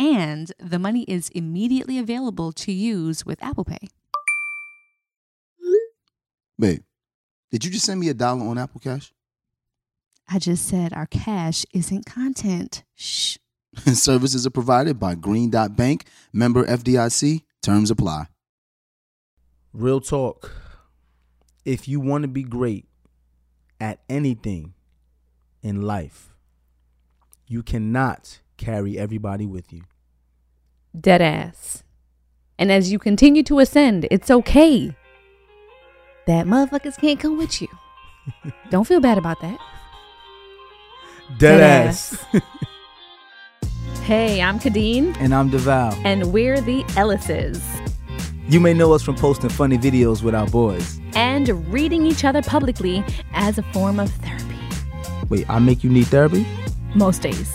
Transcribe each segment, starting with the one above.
And the money is immediately available to use with Apple Pay. Babe, did you just send me a dollar on Apple Cash? I just said our cash isn't content. Shh. Services are provided by Green Dot Bank, member FDIC. Terms apply. Real talk. If you want to be great at anything in life, you cannot carry everybody with you. Dead ass. And as you continue to ascend, it's okay that motherfuckers can't come with you. Don't feel bad about that. Dead, Dead ass. Hey, I'm Kadeen, and I'm DeVal. and we're the Ellises. You may know us from posting funny videos with our boys. And reading each other publicly as a form of therapy. Wait, I make you need therapy? Most days.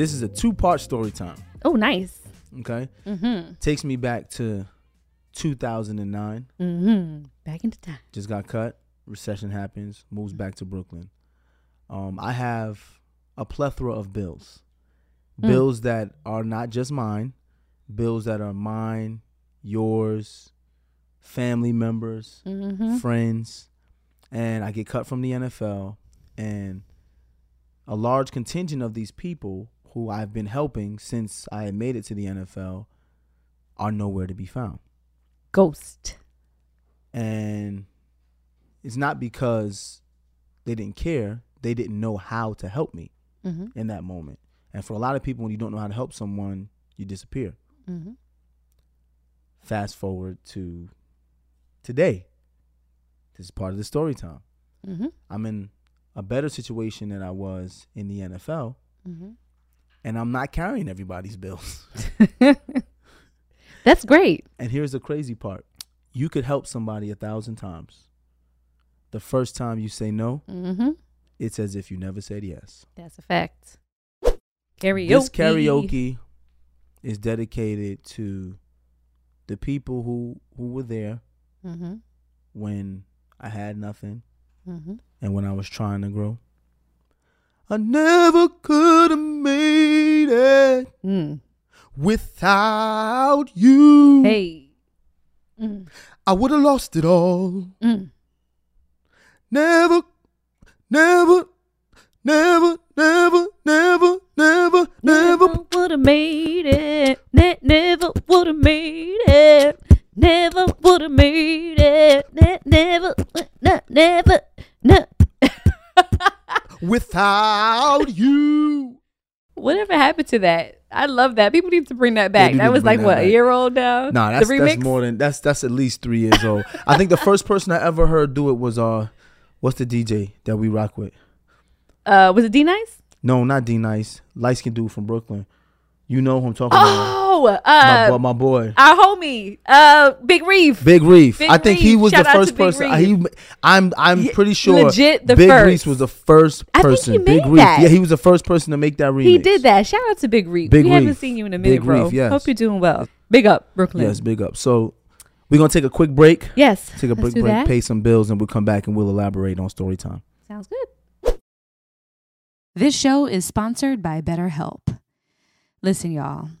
This is a two-part story time. Oh, nice. Okay, Mm-hmm. takes me back to 2009. Mm-hmm. Back into time. Just got cut. Recession happens. Moves back to Brooklyn. Um, I have a plethora of bills, Mm. bills that are not just mine, bills that are mine, yours, family members, Mm-hmm. friends, and I get cut from the NFL, and a large contingent of these people who I've been helping since I made it to the NFL are nowhere to be found. Ghost. And it's not because they didn't care, they didn't know how to help me Mm-hmm. in that moment. And for a lot of people, when you don't know how to help someone, you disappear. Mm-hmm. Fast forward to today. This is part of the story time. Mm-hmm. I'm in a better situation than I was in the NFL, Mm-hmm. And I'm not carrying everybody's bills. That's great. And here's the crazy part you could help somebody a thousand times. The first time you say no, Mm-hmm. it's as if you never said yes. That's a fact. Karaoke. This karaoke is dedicated to the people who who were there Mm-hmm. when I had nothing Mm-hmm. and when I was trying to grow. I never could have made it Mm. without you. Hey. Mm. I would have lost it all. Mm. Never, never, never, never, never, never, never. would have made it. Ne- never would have made it. Never would have made it. Ne- never, ne- never, ne- Without you. Whatever happened to that? I love that. People need to bring that back. That was like that what back. a year old now. Nah, that's that's more than that's that's at least three years old. I think the first person I ever heard do it was uh, what's the DJ that we rock with? uh, was it D Nice? No, not D Nice. Light skinned dude from Brooklyn. You know who I'm talking about. Oh Oh, my, uh, boy- my boy. our homie, uh, Big Reef. Big Reef. Big I think he was Shout the first person. Reef. He, I'm I'm pretty sure legit the Big first. Reef was the first person. I think person. he Big made Reef. that. Yeah, he was the first person to make that remix. He did that. Shout out to Big Reef. Big we haven't seen you in a minute, Big bro. Reef, yes. Hope you're doing well. Big up, Brooklyn. Yes, big up. So we're gonna take a quick break. Yes. Take a let's quick do break, that. pay some bills, and we'll come back and we'll elaborate on story time. Sounds good. This show is sponsored by BetterHelp. Listen, y'all,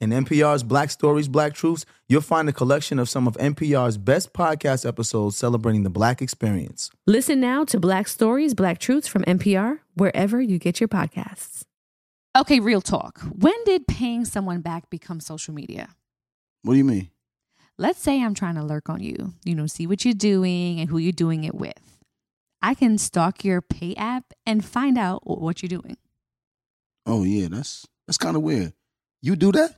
In NPR's Black Stories, Black Truths, you'll find a collection of some of NPR's best podcast episodes celebrating the black experience. Listen now to Black Stories, Black Truths from NPR, wherever you get your podcasts. Okay, real talk. When did paying someone back become social media? What do you mean? Let's say I'm trying to lurk on you, you know, see what you're doing and who you're doing it with. I can stalk your pay app and find out what you're doing. Oh yeah, that's that's kind of weird. You do that?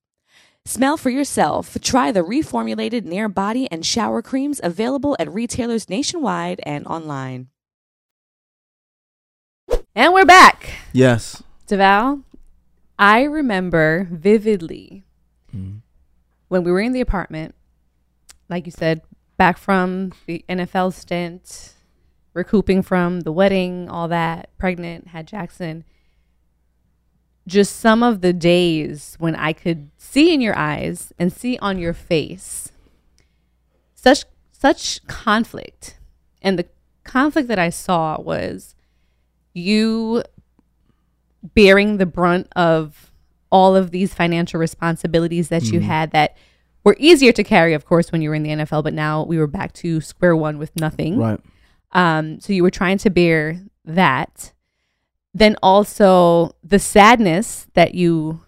Smell for yourself. Try the reformulated Nair body and shower creams available at retailers nationwide and online. And we're back. Yes. Deval, I remember vividly mm-hmm. when we were in the apartment, like you said, back from the NFL stint, recouping from the wedding, all that, pregnant, had Jackson. Just some of the days when I could see in your eyes and see on your face such such conflict. And the conflict that I saw was you bearing the brunt of all of these financial responsibilities that you had that were easier to carry, of course, when you were in the NFL, but now we were back to square one with nothing. Right. Um, so you were trying to bear that. Then also the sadness that you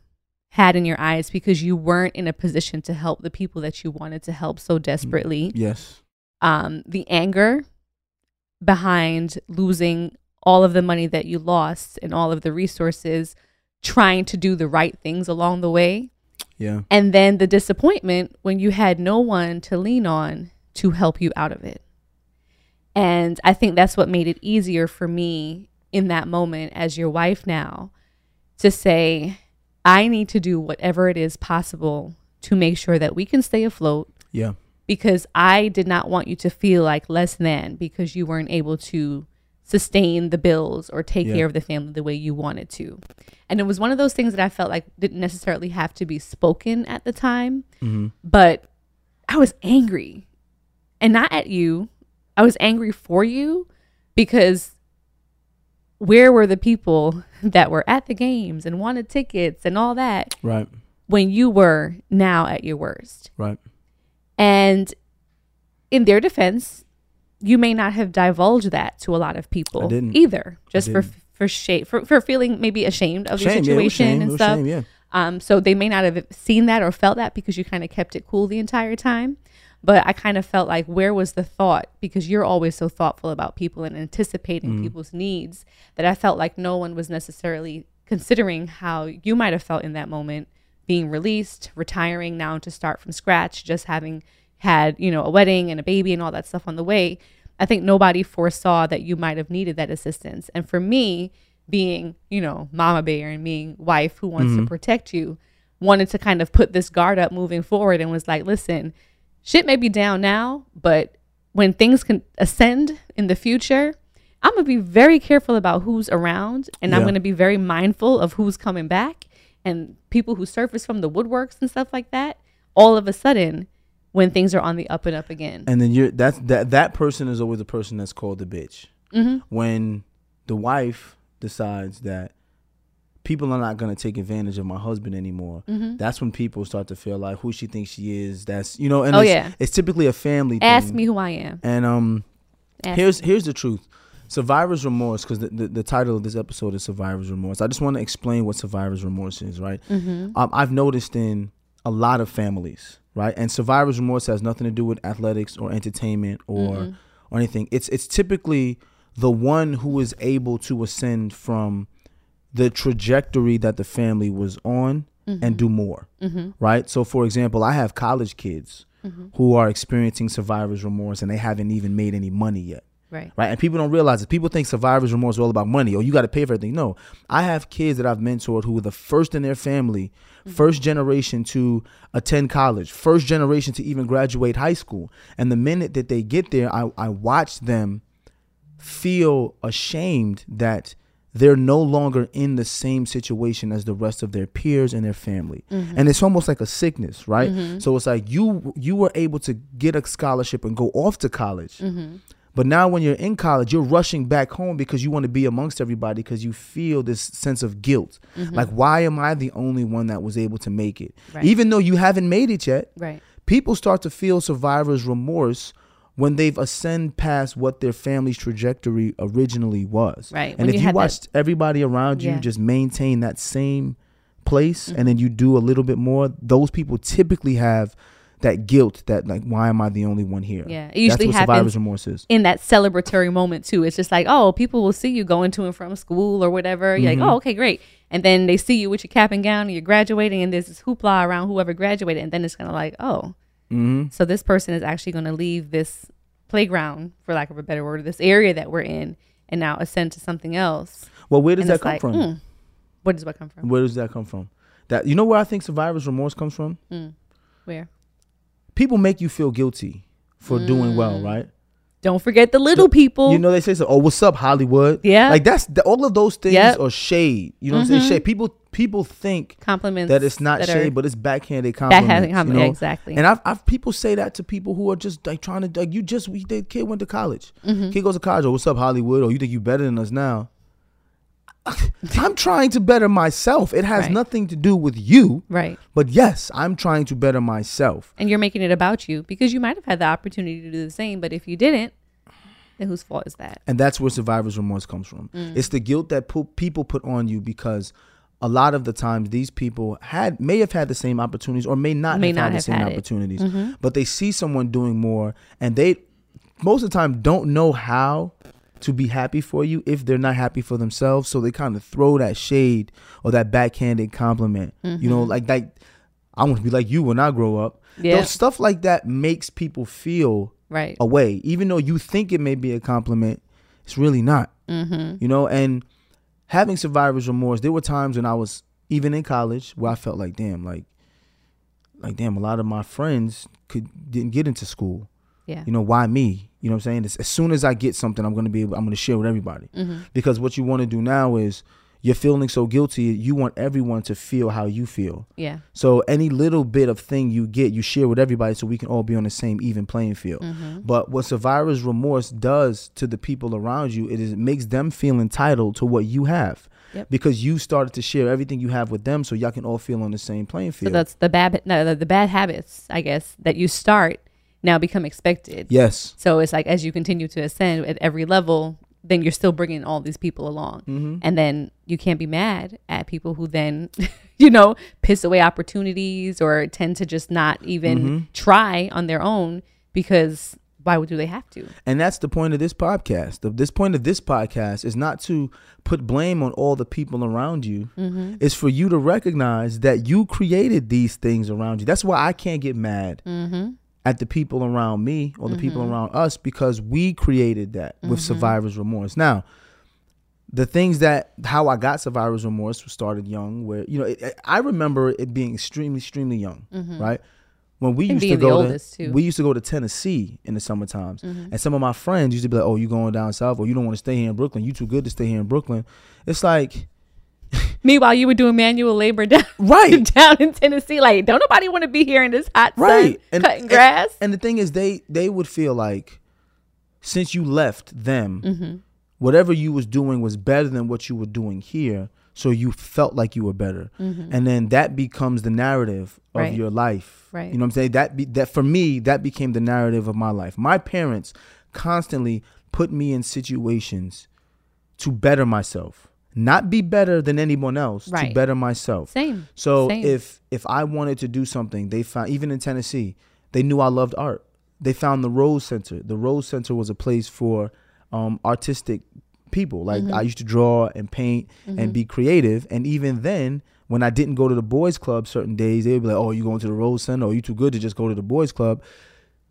had in your eyes because you weren't in a position to help the people that you wanted to help so desperately. Yes. Um, the anger behind losing all of the money that you lost and all of the resources trying to do the right things along the way. Yeah. And then the disappointment when you had no one to lean on to help you out of it. And I think that's what made it easier for me in that moment as your wife now to say, I need to do whatever it is possible to make sure that we can stay afloat Yeah. because I did not want you to feel like less than because you weren't able to sustain the bills or take Yeah. care of the family the way you wanted to. And it was one of those things that I felt like didn't necessarily have to be spoken at the time, Mm-hmm. but I was angry. And not at you. I was angry for you because where were the people that were at the games and wanted tickets and all that Right. when you were now at your worst? Right. And in their defense, you may not have divulged that to a lot of people either, just for for shame for, for feeling maybe ashamed of the Shame. Yeah. Was situation shame. It and stuff. shame. Yeah. Um, so they may not have seen that or felt that because you kind of kept it cool the entire time. But I kind of felt like where was the thought? Because you're always so thoughtful about people and anticipating mm-hmm. people's needs that I felt like no one was necessarily considering how you might have felt in that moment, being released, retiring now to start from scratch, just having had, you know, a wedding and a baby and all that stuff on the way. I think nobody foresaw that you might have needed that assistance. And for me, being, you know, mama bear and being wife who wants to mm-hmm. protect you, wanted to kind of put this guard up moving forward and was like, listen, shit may be down now, but when things can ascend in the future, I'm gonna be very careful about who's around and I'm gonna be very mindful of who's coming back and people who surface from the woodworks and stuff like that. All of a sudden, when things are on the up and up again. And then you're that's that that person is always the person that's called the bitch. Mm-hmm. When the wife decides that people are not gonna take advantage of my husband anymore, that's when people start to feel like who she thinks she is. That's you know, and Oh, it's, yeah. it's typically a family. Ask thing. me who I am. And um, Ask here's here's the truth. Survivor's remorse, because the, the, the title of this episode is Survivor's Remorse. I just want to explain what survivor's remorse is, right? Mm-hmm. Um, I've noticed in a lot of families, right? And survivor's remorse has nothing to do with athletics or entertainment or or anything. It's it's typically the one who is able to ascend from the trajectory that the family was on and mm-hmm. do more, mm-hmm. right? So, for example, I have college kids mm-hmm. who are experiencing survivor's remorse and they haven't even made any money yet Right. right? And people don't realize it. People think survivor's remorse is all about money. Or you got to pay for everything. No, I have kids that I've mentored who were the first in their family, first generation to attend college, first generation to even graduate high school. And the minute that they get there, I, I watch them feel ashamed that they're no longer in the same situation as the rest of their peers and their family mm-hmm. and it's almost like a sickness right mm-hmm. so it's like you you were able to get a scholarship and go off to college mm-hmm. but now when you're in college, you're rushing back home because you want to be amongst everybody because you feel this sense of guilt. Like, why am I the only one that was able to make it? Right. Even though you haven't made it yet, Right. people start to feel survivor's remorse when they've ascend past what their family's trajectory originally was. Right. And When if you you, had that- watched everybody around you Yeah. just maintain that same place and then you do a little bit more, those people typically have that guilt that like why am I the only one here? Yeah. It usually That's what happens survivor's remorse is. in that celebratory moment too. It's just like, oh, people will see you going to and from school or whatever. You're Mm-hmm. like, oh, okay, great. And then they see you with your cap and gown and you're graduating and there's this hoopla around whoever graduated. And then it's kind of like, oh, Mm-hmm. so this person is actually going to leave this playground, for lack of a better word, this area that we're in and now ascend to something else. Well, where does And that come like, from? mm, where does what come from? Where does that come from? That you know where I think survivor's remorse comes from? Where? People make you feel guilty for doing well, Mm. right? Don't forget the little people. You know they say so. Oh, what's up, Hollywood? Yeah. like that's the, all of those things Yep. are shade. You know what I'm saying? Shade. People people think compliments that it's not that shade, but it's backhanded compliments. backhanded compliment- you know? exactly. And I've, I've people say that to people who are just like trying to like you just we the kid went to college. Mm-hmm. Kid goes to college. Oh, what's up, Hollywood? Oh, you think you better than us now? I'm trying to better myself. It has Right. nothing to do with you. right. But yes, I'm trying to better myself. and you're making it about you because you might have had the opportunity to do the same but if you didn't And whose fault is that? and that's where survivor's remorse comes from. Mm. It's the guilt that pu- people put on you because a lot of the times these people had may have had the same opportunities or may not May have not had the same had it. Mm-hmm. opportunities, but they see someone doing more, and they most of the time don't know how to be happy for you if they're not happy for themselves. So they kind of throw that shade or that backhanded compliment. You Mm-hmm. know, like that. I want to be like you when I grow up. Yeah. Those stuff like that makes people feel Right. away. Even though you think it may be a compliment, it's really not. Mm-hmm. You know, and having survivor's remorse, there were times when I was even in college where I felt like, damn, like, like damn, a lot of my friends could didn't get into school. Yeah. You know, why me? You know what I'm saying? As, as soon as I get something, I'm gonna be able, I'm gonna share with everybody. Mm-hmm. Because what you want to do now is you're feeling so guilty, you want everyone to feel how you feel. Yeah. So any little bit of thing you get, you share with everybody, so we can all be on the same even playing field. Mm-hmm. But what survivor's remorse does to the people around you, it is it makes them feel entitled to what you have, Yep. because you started to share everything you have with them, so y'all can all feel on the same playing field. So that's the bad no, the, the bad habits, I guess, that you start now become expected. yes, So it's like as you continue to ascend at every level, then you're still bringing all these people along. Mm-hmm. And then you can't be mad at people who then, you know, piss away opportunities or tend to just not even Mm-hmm. try on their own because why would do they have to? and that's the point of this podcast. The this point of this podcast is not to put blame on all the people around you. Mm-hmm. It's for you to recognize that you created these things around you. That's why I can't get mad Mm-hmm. At the people around me or the people mm-hmm. around us because we created that with Mm-hmm. survivor's remorse. Now, the things that how I got survivor's remorse was started young. Where you know, it, I remember it being extremely, extremely young, mm-hmm. right? When we And used to go to, too. we used to go to Tennessee in the summer times, mm-hmm. and some of my friends used to be like, "Oh, you going down south, or you don't want to stay here in Brooklyn? You too good to stay here in Brooklyn." It's like, Meanwhile, you were doing manual labor down, Right. down in Tennessee. Like, don't nobody want to be here in this hot right sun cutting and, grass. And, the thing is they they would feel like since you left them Mm-hmm. whatever you was doing was better than what you were doing here so you felt like you were better and then that becomes the narrative of Mm-hmm. Right. your life Right. you know what i'm saying that be, that for me that became the narrative of my life my parents constantly put me in situations to better myself not be better than anyone else to better myself Same. so Same. if if I wanted to do something, they found even in Tennessee, they knew I loved art. They found the Rose Center. The Rose Center was a place for um, artistic people. Like Mm-hmm. I used to draw and paint and be creative. And even then, when I didn't go to the boys' club certain days, they would be like, "Oh, you going to the Rose Center? Or you too good to just go to the boys' club?"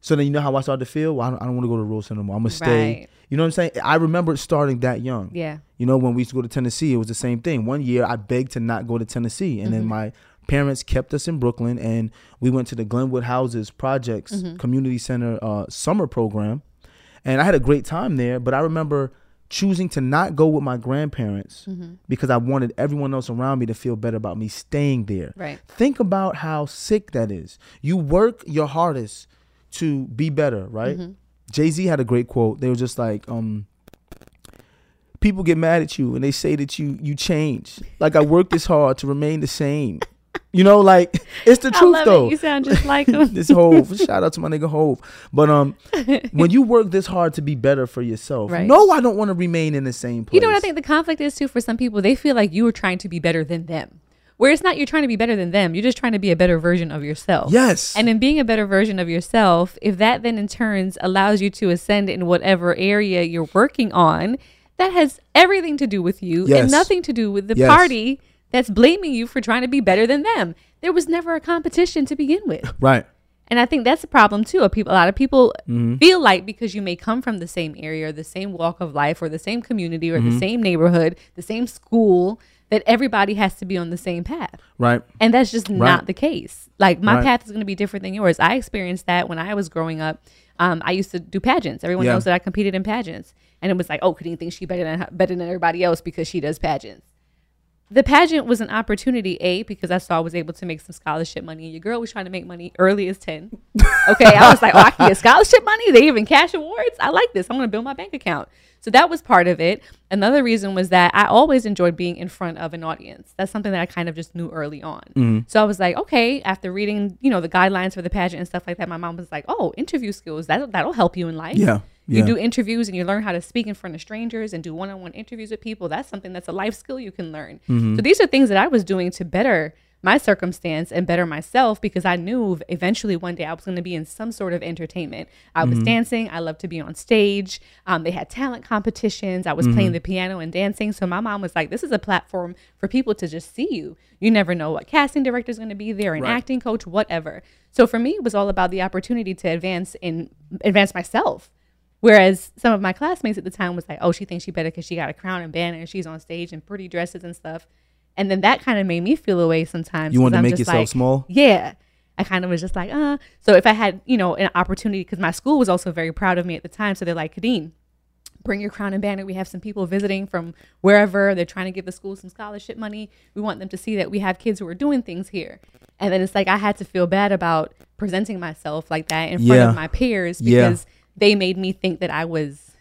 So then you know how I started to feel. Well, I don't, I don't want to go to Rose Center anymore. I'm gonna stay. Right. You know what I'm saying? I remember it starting that young. Yeah. You know, when we used to go to Tennessee, it was the same thing. One year I begged to not go to Tennessee. And then mm-hmm. my parents kept us in Brooklyn and we went to the Glenwood Houses Projects mm-hmm. Community Center uh, summer program. And I had a great time there, but I remember choosing to not go with my grandparents mm-hmm. because I wanted everyone else around me to feel better about me staying there. Right. Think about how sick that is. You work your hardest to be better, right? Jay Z had a great quote. They were just like, um, people get mad at you and they say that you you change. Like I worked this hard to remain the same. You know, like it's the I truth love though. it. You sound just like him. this Hove. Shout out to my nigga Hove. But um, when you work this hard to be better for yourself, Right. no, I don't want to remain in the same place. You know what I think the conflict is too for some people? They feel like you are trying to be better than them. Where it's not you're trying to be better than them, you're just trying to be a better version of yourself. Yes. And in being a better version of yourself, if that then in turns allows you to ascend in whatever area you're working on, that has everything to do with you Yes. and nothing to do with the Yes. party that's blaming you for trying to be better than them. There was never a competition to begin with. right. And I think that's a problem too. A people, a lot of people Mm-hmm. feel like because you may come from the same area, or the same walk of life, or the same community, or Mm-hmm. the same neighborhood, the same school, that everybody has to be on the same path. Right. And that's just Right. not the case. Like my Right. path is going to be different than yours. I experienced that when I was growing up. Um, I used to do pageants. Everyone Yeah. knows that I competed in pageants, and it was like, oh, Kadeen thinks she better than better than everybody else because she does pageants. The pageant was an opportunity, a because I saw I was able to make some scholarship money. And your girl was trying to make money early as ten. Okay, I was like, oh, I can get scholarship money. They even cash awards. I like this. I'm going to build my bank account. So that was part of it. Another reason was that I always enjoyed being in front of an audience. That's something that I kind of just knew early on. So I was like, okay, after reading, you know, the guidelines for the pageant and stuff like that, my mom was like, oh, interview skills, that that'll help you in life. Yeah. You Yeah. do interviews and you learn how to speak in front of strangers and do one-on-one interviews with people. That's something that's a life skill you can learn. Mm-hmm. So these are things that I was doing to better my circumstance and better myself because I knew eventually one day I was going to be in some sort of entertainment. I was dancing. I loved to be on stage. Um, they had talent competitions. I was playing the piano and dancing. So my mom was like, "This is a platform for people to just see you. You never know what casting director is going to be there, an Right. acting coach, whatever." So for me, it was all about the opportunity to advance in advance myself. Whereas some of my classmates at the time was like, "Oh, she thinks she better because she got a crown and banner and she's on stage in pretty dresses and stuff." And then that kind of made me feel away sometimes. You want to I'm make yourself like, small? Yeah. I kind of was just like, uh. So if I had, you know, an opportunity, because my school was also very proud of me at the time. So they're like, Kadeen, bring your crown and banner. We have some people visiting from wherever. They're trying to give the school some scholarship money. We want them to see that we have kids who are doing things here. And then it's like I had to feel bad about presenting myself like that in front of my peers Yeah. because they made me think that I was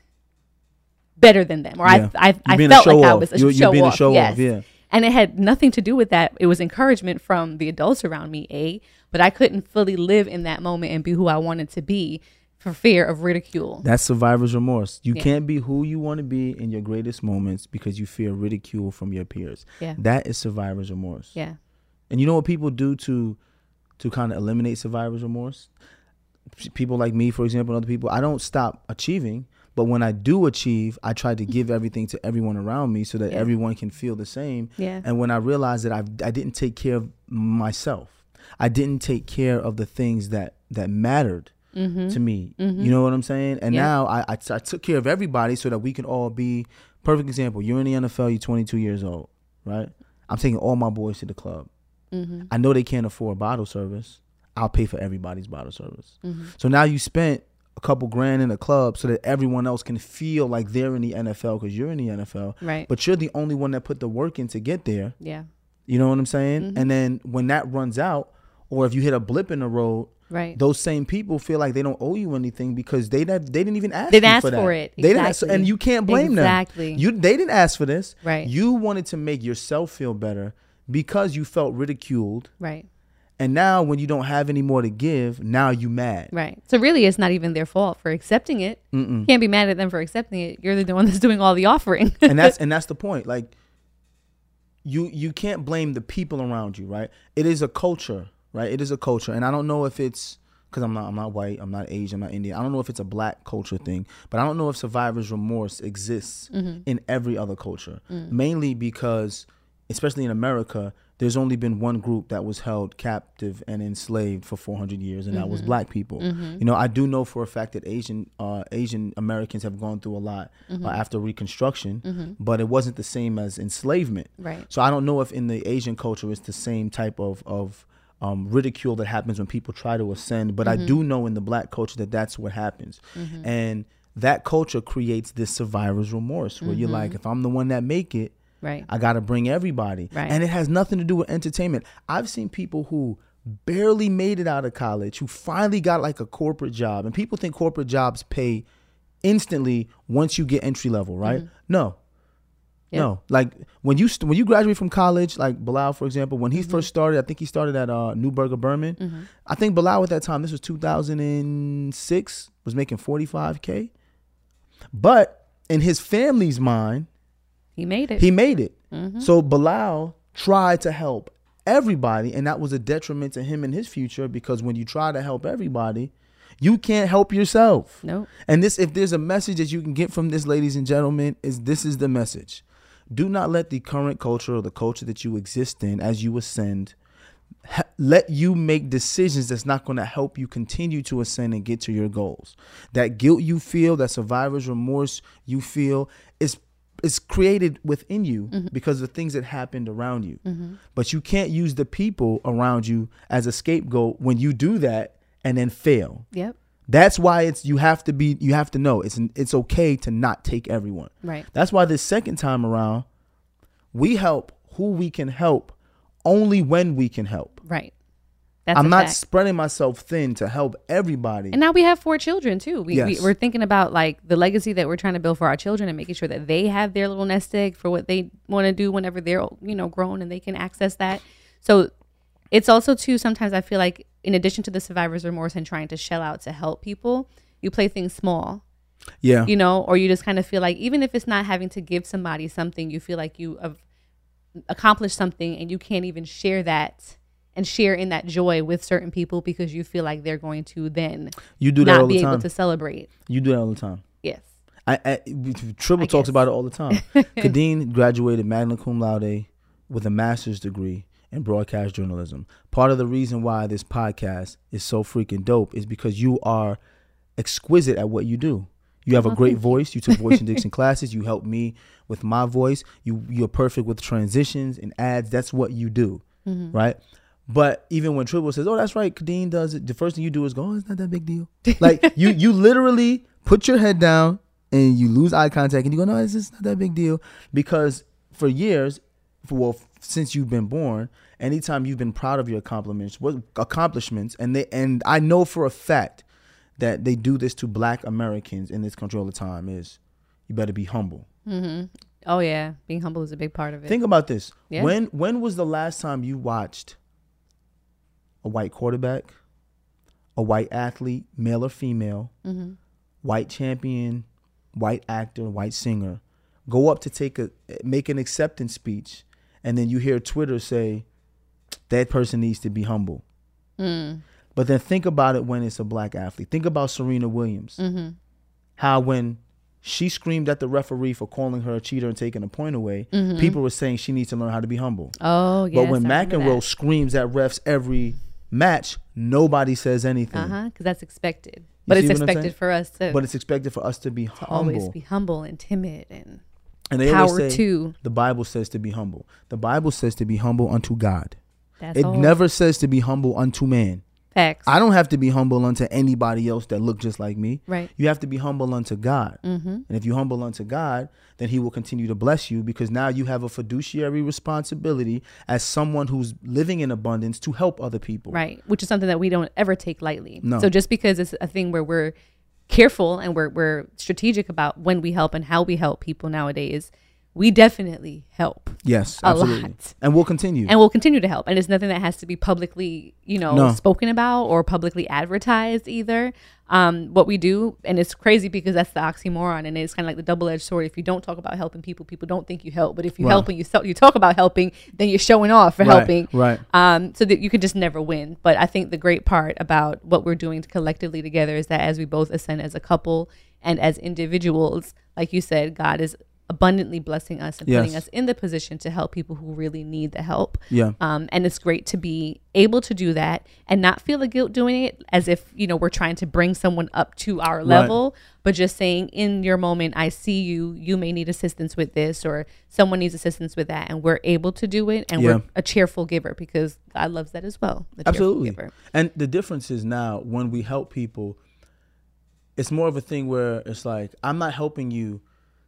better than them, or Yeah. I, I, I felt like I was a You're- show you're being a off. yeah. And it had nothing to do with that. It was encouragement from the adults around me, A, but I couldn't fully live in that moment and be who I wanted to be for fear of ridicule. That's survivor's remorse. You Yeah. can't be who you want to be in your greatest moments because you fear ridicule from your peers. Yeah. That is survivor's remorse. Yeah. And you know what people do to to kind of eliminate survivor's remorse? P- People like me, for example, and other people, I don't stop achieving, but when I do achieve, I try to give everything to everyone around me so that Yeah. everyone can feel the same. Yeah. And when I realized that I I didn't take care of myself, I didn't take care of the things that that mattered to me. You know what I'm saying? And Mm-hmm. Yeah. now I, I I took care of everybody so that we can all be perfect example. You're in the NFL. You're 22 years old, right? I'm taking all my boys to the club. Mm-hmm. I know they can't afford bottle service. I'll pay for everybody's bottle service. Mm-hmm. So now you spent a couple grand in a club so that everyone else can feel like they're in the NFL because you're in the NFL. Right. But you're the only one that put the work in to get there. Yeah. You know what I'm saying? Mm-hmm. And then when that runs out, or if you hit a blip in the road, Right. those same people feel like they don't owe you anything because they they didn't even ask. For it. They didn't ask for, for it. They didn't ask, and you can't blame Exactly. them. You they didn't ask for this. Right. You wanted to make yourself feel better because you felt ridiculed, Right. And now when you don't have any more to give, now you mad. Right. So really, it's not even their fault for accepting it. Mm-mm. Can't be mad at them for accepting it. You're the one that's doing all the offering. and that's and that's the point. Like you you can't blame the people around you, right? It is a culture, right? It is a culture, and I don't know if it's because I'm not I'm not white, I'm not Asian, I'm not Indian. I don't know if it's a black culture thing, but I don't know if survivor's remorse exists mm-hmm. in every other culture. Mm. Mainly because, especially in America, there's only been one group that was held captive and enslaved for 400 years, and that was mm-hmm. black people. Mm-hmm. You know, I do know for a fact that Asian uh, Asian Americans have gone through a lot uh, mm-hmm. after Reconstruction, but it wasn't the same as enslavement. Right. So I don't know if in the Asian culture it's the same type of of um, ridicule that happens when people try to ascend, but I do know in the black culture that that's what happens, and that culture creates this survivor's remorse where you're like, if I'm the one that make it, right. I got to bring everybody. Right. And it has nothing to do with entertainment. I've seen people who barely made it out of college who finally got like a corporate job. And people think corporate jobs pay instantly once you get entry level, right? Mm-hmm. No. Yep. No. Like when you st- when you graduate from college, like Bilal for example, when he mm-hmm. first started, I think he started at uh Neuberger Berman. Mm-hmm. I think Bilal at that time, this was 2006, was making 45k. But in his family's mind, He made it. he made it. Mm-hmm. So Bilal tried to help everybody, and that was a detriment to him and his future because when you try to help everybody, you can't help yourself. Nope. And this, if there's a message that you can get from this, ladies and gentlemen, is this is the message. Do not let the current culture or the culture that you exist in as you ascend ha- let you make decisions that's not going to help you continue to ascend and get to your goals. That guilt you feel, that survivor's remorse you feel is is created within you mm-hmm. because of the things that happened around you. Mm-hmm. But you can't use the people around you as a scapegoat when you do that and then fail. Yep. That's why it's you have to be you have to know it's it's okay to not take everyone. Right. That's why this second time around we help who we can help only when we can help. Right. That's I'm not fact. spreading myself thin to help everybody. And now we have four children too. We, Yes. we we're thinking about like the legacy that we're trying to build for our children and making sure that they have their little nest egg for what they want to do whenever they're you know grown and they can access that. So it's also too sometimes I feel like in addition to the survivor's remorse and trying to shell out to help people, you play things small Yeah. you know, or you just kind of feel like even if it's not having to give somebody something, you feel like you have accomplished something and you can't even share that and share in that joy with certain people because you feel like they're going to then You do that all not be able to celebrate. You do that all the time. Yes. I, I Triple I talks guess. about it all the time. Kadeen graduated magna cum laude with a master's degree in broadcast journalism. Part of the reason why this podcast is so freaking dope is because you are exquisite at what you do. You have a Oh, great voice. You took voice and diction classes. You helped me with my voice. You you're perfect with transitions and ads. That's what you do, Mm-hmm. right? But even when Triple says, "Oh, that's right," Kadeen does it. The first thing you do is go, "Oh, it's not that big deal." Like you you literally put your head down and you lose eye contact and you go, "No, it's just not that big deal," because for years, for well, since you've been born, anytime you've been proud of your accomplishments, what accomplishments, and they and I know for a fact that they do this to Black Americans in this country all the time is you better be humble. Mm-hmm. Oh yeah, being humble is a big part of it. Think about this. Yeah. When when was the last time you watched a white quarterback, a white athlete, male or female, Mm-hmm. white champion, white actor, white singer, go up to take a make an acceptance speech, and then you hear Twitter say that person needs to be humble. Mm. But then think about it when it's a black athlete. Think about Serena Williams. Mm-hmm. How when she screamed at the referee for calling her a cheater and taking a point away, Mm-hmm. people were saying she needs to learn how to be humble. Oh yes. but when McEnroe screams at refs every match, nobody says anything. Uh-huh, because that's expected. But it's see what I'm expected for us to, But it's expected for us to be to humble. always be humble and timid and and they always power say to. the Bible says to be humble. The Bible says to be humble unto God. That's it all. never says to be humble unto man. Facts. I don't have to be humble unto anybody else that look just like me. right. You have to be humble unto God. Mm-hmm. And if you humble unto God, then He will continue to bless you because now you have a fiduciary responsibility as someone who's living in abundance to help other people. Right. Which is something that we don't ever take lightly. No. So just because it's a thing where we're careful and we're we're strategic about when we help and how we help people nowadays, we definitely help. Yes, A absolutely. lot. And we'll continue. And we'll continue to help. And it's nothing that has to be publicly, you know, No. spoken about or publicly advertised either. Um, what we do, and it's crazy because that's the oxymoron, and it's kind of like the double-edged sword. If you don't talk about helping people, people don't think you help. But if you Right. help and you so- you talk about helping, then you're showing off for Right, helping. right. Um, so that you could just never win. But I think the great part about what we're doing collectively together is that as we both ascend as a couple and as individuals, like you said, God is abundantly blessing us and putting us in the position to help people who really need the help. Yeah. Um, and it's great to be able to do that and not feel the guilt doing it as if, you know, we're trying to bring someone up to our level, but just saying in your moment, I see you, you may need assistance with this or someone needs assistance with that. And we're able to do it. And Yeah. we're a cheerful giver because God loves that as well. Absolutely. giver. And the difference is now when we help people, it's more of a thing where it's like I'm not helping you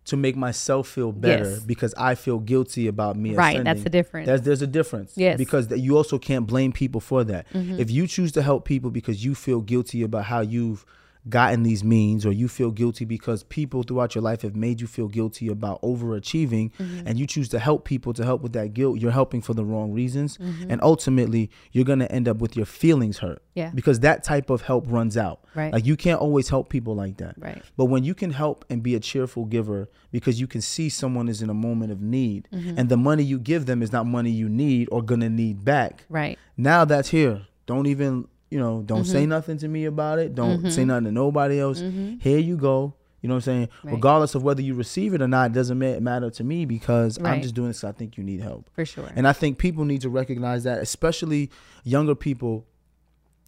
to make myself feel better Yes. because I feel guilty about me. Right, ascending. that's the difference. There's, there's a difference. Yes. Mm-hmm. Because you also can't blame people for that. If you choose to help people because you feel guilty about how you've gotten these means or you feel guilty because people throughout your life have made you feel guilty about overachieving Mm-hmm. and you choose to help people to help with that guilt you're helping for the wrong reasons Mm-hmm. and ultimately you're going to end up with your feelings hurt Yeah. because that type of help runs out Right. like you can't always help people like that Right. but when you can help and be a cheerful giver because you can see someone is in a moment of need Mm-hmm. and the money you give them is not money you need or gonna need back Right. now that's here don't even you know don't Mm-hmm. say nothing to me about it don't say nothing to nobody else here you go you know what i'm saying Mm-hmm. Right. regardless of whether you receive it or not it doesn't ma- matter to me because i'm just doing this i think you need help For sure. and I think people need to recognize that, especially younger people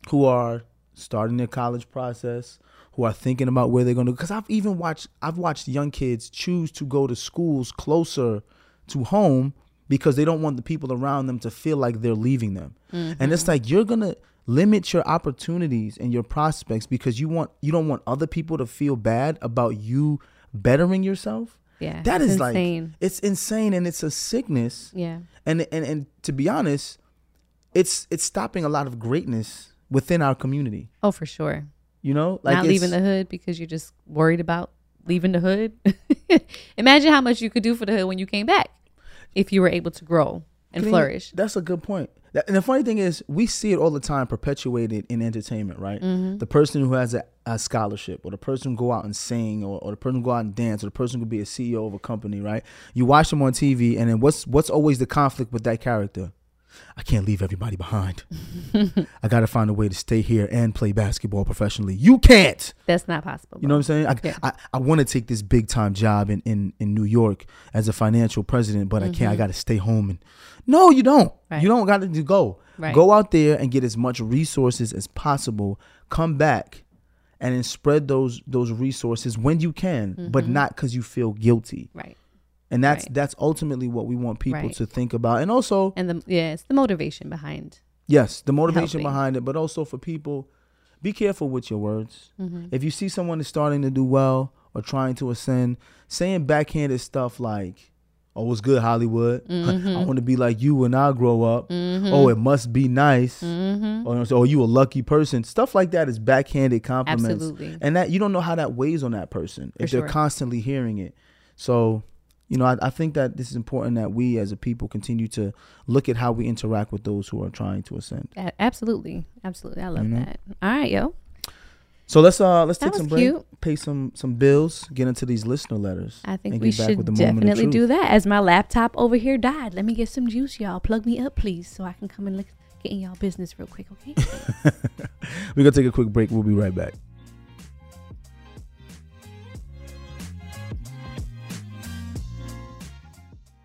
who are starting their college process, who are thinking about where they're going to. Because I've even watched, I've watched young kids choose to go to schools closer to home because they don't want the people around them to feel like they're leaving them. And it's like you're gonna limit your opportunities and your prospects because you want you don't want other people to feel bad about you bettering yourself. yeah. that is is like it's insane and it's a sickness yeah. and and and to be honest, it's it's stopping a lot of greatness within our community. Oh, for sure. You know, like not leaving the hood because you're just worried about leaving the hood. Imagine how much you could do for the hood when you came back if you were able to grow and flourish. That's a good point. That- And the funny thing is, we see it all the time perpetuated in entertainment, right? Mm-hmm. The person who has a, a scholarship, or the person who go out and sing, or, or the person who go out and dance, or the person who could be a CEO of a company, right? You watch them on TV, and then what's what's always the conflict with that character? I can't leave everybody behind. I got to find a way to stay here and play basketball professionally. You can't. That's not possible. You know what I'm saying? I Yeah. I, I want to take this big time job in, in, in New York as a financial president, but I can't. I got to stay home and no, you don't. Mm-hmm. Right. You don't got to go. Right. Go out there and get as much resources as possible. Come back and then spread those those resources when you can, but not because you feel guilty. right. And that's Mm-hmm. Right. that's ultimately what we want people Right. to think about. And also, And the yeah, it's the motivation behind. Yes, the motivation helping. behind it, but also for people, be careful with your words. Mm-hmm. If you see someone is starting to do well or trying to ascend, saying backhanded stuff like, "Oh, what's good, Hollywood? Mm-hmm. I want to be like you when I grow up." Oh, it must be nice. Mm-hmm. Or, oh, you a lucky person. Stuff like that is backhanded compliments, Absolutely. and that you don't know how that weighs on that person if sure. they're constantly hearing it. So. You know, I, I think that this is important that we as a people continue to look at how we interact with those who are trying to ascend. Absolutely, absolutely. I love You know? that. All right, yo. So let's uh let's That take some break, cute. pay some some bills, get into these listener letters. I think we should definitely do that. As my laptop over here died, let me get some juice, y'all. Plug me up, please, so I can come and look, get in y'all business real quick, okay? We're gonna take a quick break. We'll be right back.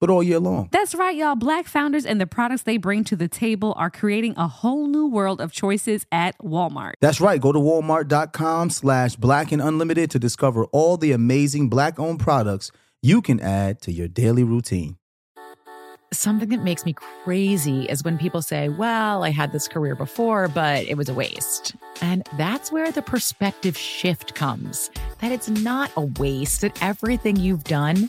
but all year long. That's right, y'all. Black founders and the products they bring to the table are creating a whole new world of choices at Walmart. That's right. Go to walmart.com slash black and unlimited to discover all the amazing black owned products you can add to your daily routine. Something that makes me crazy is when people say, Well, I had this career before, but it was a waste. And that's where the perspective shift comes that it's not a waste, that everything you've done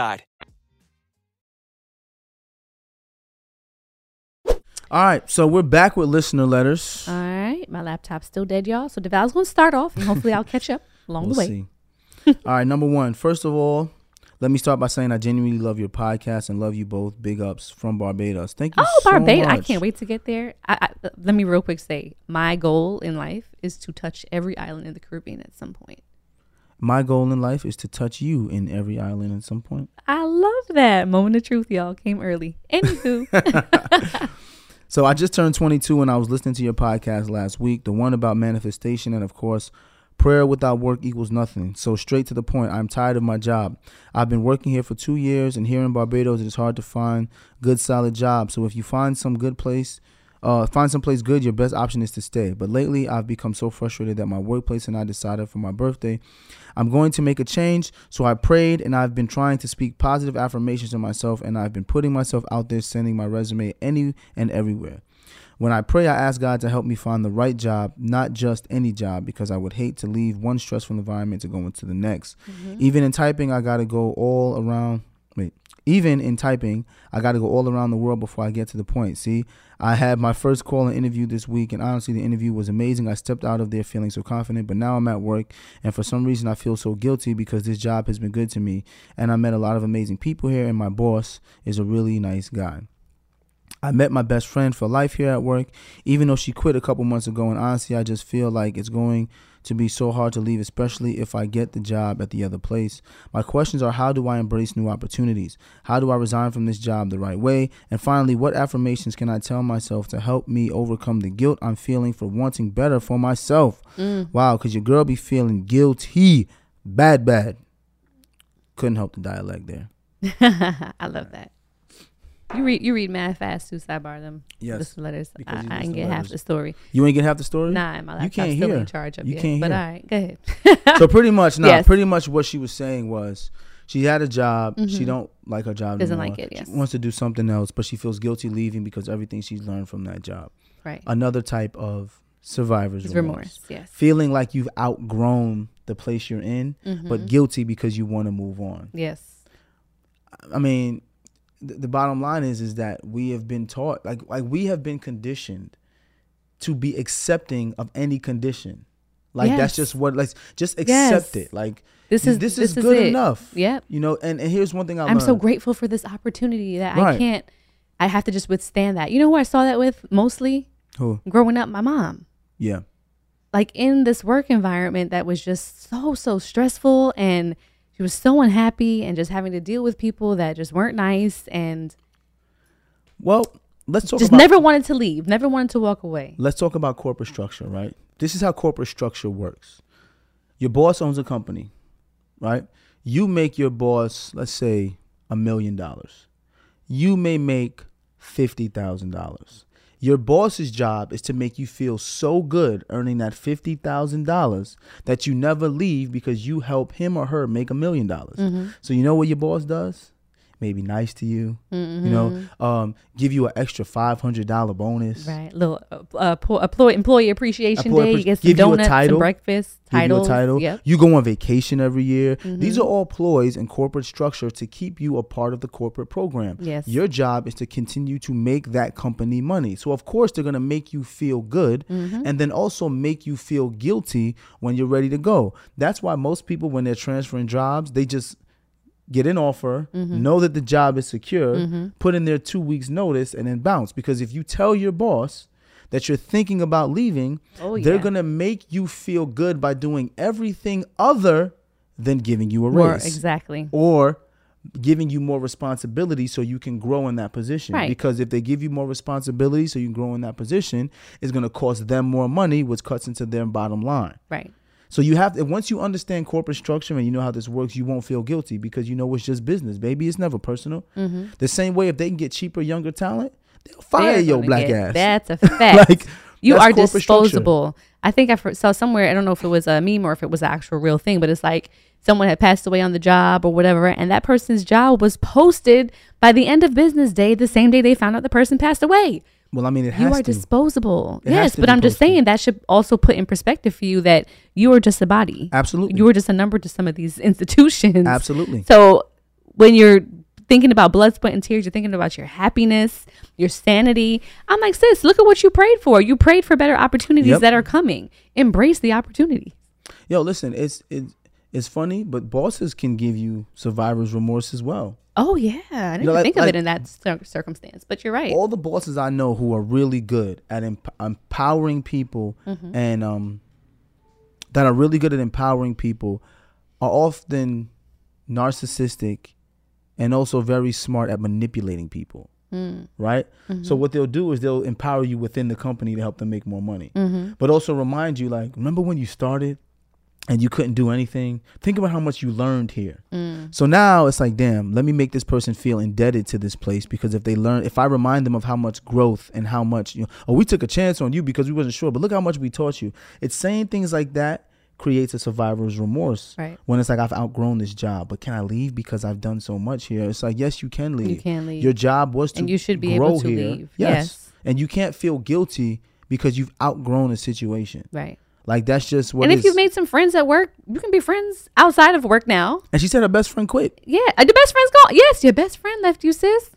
All right, so we're back with listener letters. All right, my laptop's still dead, y'all. So Devale's going to start off, and hopefully I'll catch up along We'll the way. see. All right, number one. First of all, let me start by saying I genuinely love your podcast and love you both. Big ups from Barbados. Thank you. Oh, so Barbados! I can't wait to get there. I, I, let me real quick say my goal in life is to touch every island in the Caribbean at some point. My goal in life is to touch you in every island at some point. I love that moment of truth, y'all came early. Anywho, So I just turned 22 and I was listening to your podcast last week, the one about manifestation and of course, prayer without work equals nothing. So straight to the point, I'm tired of my job. I've been working here for 2 years and here in Barbados it is hard to find good solid jobs. So if you find some good place uh, find someplace good, your best option is to stay. But lately, I've become so frustrated that my workplace and I decided for my birthday, I'm going to make a change. So I prayed and I've been trying to speak positive affirmations to myself and I've been putting myself out there, sending my resume any and everywhere. When I pray, I ask God to help me find the right job, not just any job, because I would hate to leave one stressful environment to go into the next. Mm-hmm. Even in typing, I got to go all around. Wait, even in typing, I got to go all around the world before I get to the point. See, I had my first call and interview this week, and honestly, the interview was amazing. I stepped out of there feeling so confident, but now I'm at work, and for some reason, I feel so guilty because this job has been good to me, and I met a lot of amazing people here, and my boss is a really nice guy. I met my best friend for life here at work, even though she quit a couple months ago. And honestly, I just feel like it's going to be so hard to leave, especially if I get the job at the other place. My questions are how do I embrace new opportunities? How do I resign from this job the right way? And finally, what affirmations can I tell myself to help me overcome the guilt I'm feeling for wanting better for myself? Mm. Wow, because your girl be feeling guilty. Bad, bad. Couldn't help the dialect there. I love that. You read you read mad fast too. Sidebar them. Yes, List the letters. I, you I ain't get half the story. You ain't get half the story? Nah, my You laptop's can't still hear. in charge of You yet. can't But hear. all right, go ahead. so pretty much nah, Yes. pretty much what she was saying was she had a job she Mhm. don't like her job Doesn't anymore. like it, yes. she wants to do something else but she feels guilty leaving because everything she's learned from that job Right. another type of survivor's It's remorse. remorse, yes. feeling like you've outgrown the place you're in but Mhm. guilty because you want to move on yes. i mean th- the bottom line is is that we have been taught like like we have been conditioned to be accepting of any condition like that's just what like just accept Yes. it like This is- this, this is is good it. enough Yep. you know and, and here's one thing I I'm so grateful for this opportunity that I can't. I have to just withstand that. You know who I saw that with mostly? Who? Growing up, my mom. yeah Like in this work environment that was just so so stressful, and she was so unhappy, and just having to deal with people that just weren't nice, and well let's talk just about never wanted to leave, never wanted to walk away. let's talk about corporate structure right? This is how corporate structure works. Your boss owns a company right? You make your boss let's say a million dollars. You may make fifty thousand dollars your boss's job is to make you feel so good earning that fifty thousand dollars that you never leave because you help him or her make a million dollars. Mhm. So you know what your boss does? Maybe nice to you, you know, um, give you an extra five hundred dollar bonus. Right, little uh, uh, po- employee employee appreciation Employee day. appre- You get some give you a donuts, title, some breakfast, give you a title. Yep. You go on vacation every year. These Mhm. are all ploys in corporate structure to keep you a part of the corporate program. Yes. Your job is to continue to make that company money. So of course they're gonna make you feel good Mhm. and then also make you feel guilty when you're ready to go. That's why most people when they're transferring jobs, they just get an offer, Mhm. know that the job is secure, Mhm. put in their two weeks notice and then bounce. Because if you tell your boss that you're thinking about leaving, Oh, they're gonna make you feel good by doing everything other than giving you a raise. exactly. Or giving you more responsibility so you can grow in that position. Right. Because if they give you more responsibility so you can grow in that position, it's gonna cost them more money, which cuts into their bottom line. Right. So you have to once you understand corporate structure and you know how this works, you won't feel guilty because you know it's just business, baby. It's never personal. Mhm. The same way if they can get cheaper, younger talent, they'll fire They're your black get- ass. That's a fact. like you are corporate structure. disposable. I think I saw somewhere. I don't know if it was a meme or if it was an actual real thing, but it's like someone had passed away on the job or whatever, and that person's job was posted by the end of business day, the same day they found out the person passed away. Well, I mean, it You has are to. disposable. It yes, but I'm just saying that should also put in perspective for you that you are just a body. Absolutely. You are just a number to some of these institutions. Absolutely. So when you're thinking about blood, sweat, and tears, you're thinking about your happiness, your sanity. I'm like, sis, look at what you prayed for. You prayed for better opportunities Yep. that are coming. Embrace the opportunity. Yo, listen, it's it, it's funny, but bosses can give you survivor's remorse as well. Oh yeah, I didn't know, like- think of like- it in that circumstance. But you're right. All the bosses I know who are really good at emp- empowering people Mhm. and um, that are really good at empowering people are often narcissistic and also very smart at manipulating people. Mm. Right? So Mhm. what they'll do is they'll empower you within the company to help them make more money. Mhm. But also remind you like remember when you started and you couldn't do anything? Think about how much you learned here. Mm. So now it's like, damn, let me make this person feel indebted to this place because if they learn, if I remind them of how much growth and how much, you know, oh, we took a chance on you because we wasn't sure, but look how much we taught you. It's saying things like that creates a survivor's remorse. Right. When it's like, I've outgrown this job, but can I leave because I've done so much here? It's like, yes, you can leave. You can leave. Your job was to And you should be grow able to here. leave. Yes. Yes. And you can't feel guilty because you've outgrown a situation. Right. Like that's just what and if you've made some friends at work, you can be friends outside of work now. and she said her best friend quit. Yeah, uh, your best friend's gone. Yes, your best friend left you, sis.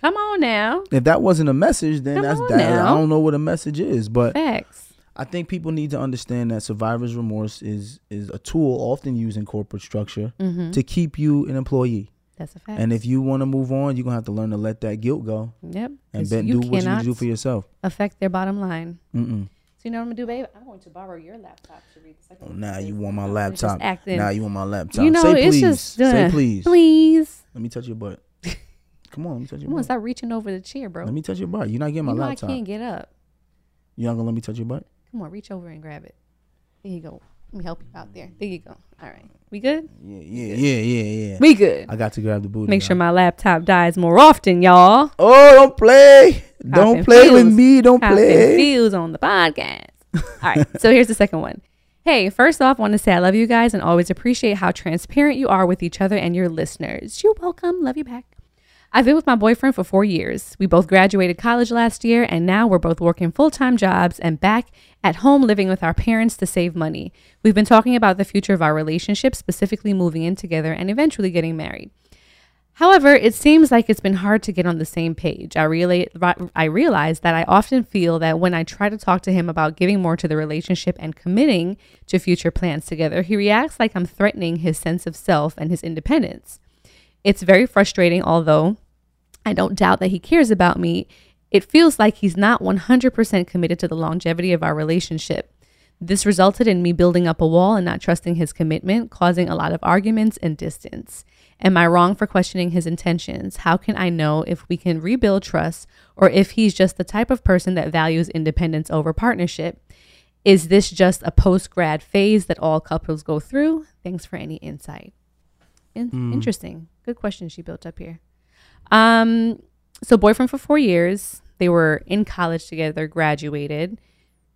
Come on now. If that wasn't a message, then Come that's that. now. I don't know what a message is, but Facts. I think people need to understand that survivor's remorse is is a tool often used in corporate structure Mhm. to keep you an employee. That's a fact. And if you want to move on, you're gonna have to learn to let that guilt go. Yep. And then do what you do for yourself. Affect their bottom line. Mm-mm. So you know what I'm gonna do, babe? I'm going to borrow your laptop to read the second. Oh, one. now you want my laptop. acting- Now you want my laptop. You know, Say it's please. just Say uh, please. Please. Let me touch your butt. Come on, let me touch your Come on, butt. stop reaching over the chair, bro. Let me touch your butt. You're not getting my you know laptop. I can't get up. You not gonna let me touch your butt? Come on, reach over and grab it. There you go. Let me help you out there. There you go. All right. We good? Yeah, yeah, yeah, yeah, yeah. We good. I got to grab the booty. Make sure my laptop dies more often, y'all. Oh, don't play. Don't Popping play with me. Don't Popping play. feels on the podcast. All right. so here's the second one. Hey, first off, want to say I love you guys and always appreciate how transparent you are with each other and your listeners. You're welcome. Love you back. I've been with my boyfriend for four years. We both graduated college last year, and now we're both working full time jobs and back at home living with our parents to save money. We've been talking about the future of our relationship, specifically moving in together and eventually getting married. However, it seems like it's been hard to get on the same page. I realize, I realize that I often feel that when I try to talk to him about giving more to the relationship and committing to future plans together, he reacts like I'm threatening his sense of self and his independence. It's very frustrating, although I don't doubt that he cares about me. It feels like he's not 100% committed to the longevity of our relationship. This resulted in me building up a wall and not trusting his commitment, causing a lot of arguments and distance. Am I wrong for questioning his intentions? How can I know if we can rebuild trust or if he's just the type of person that values independence over partnership? Is this just a post grad phase that all couples go through? Thanks for any insight. In- Mm. Interesting. Good question she built up here. Um, so boyfriend for four years. They were in college together, graduated,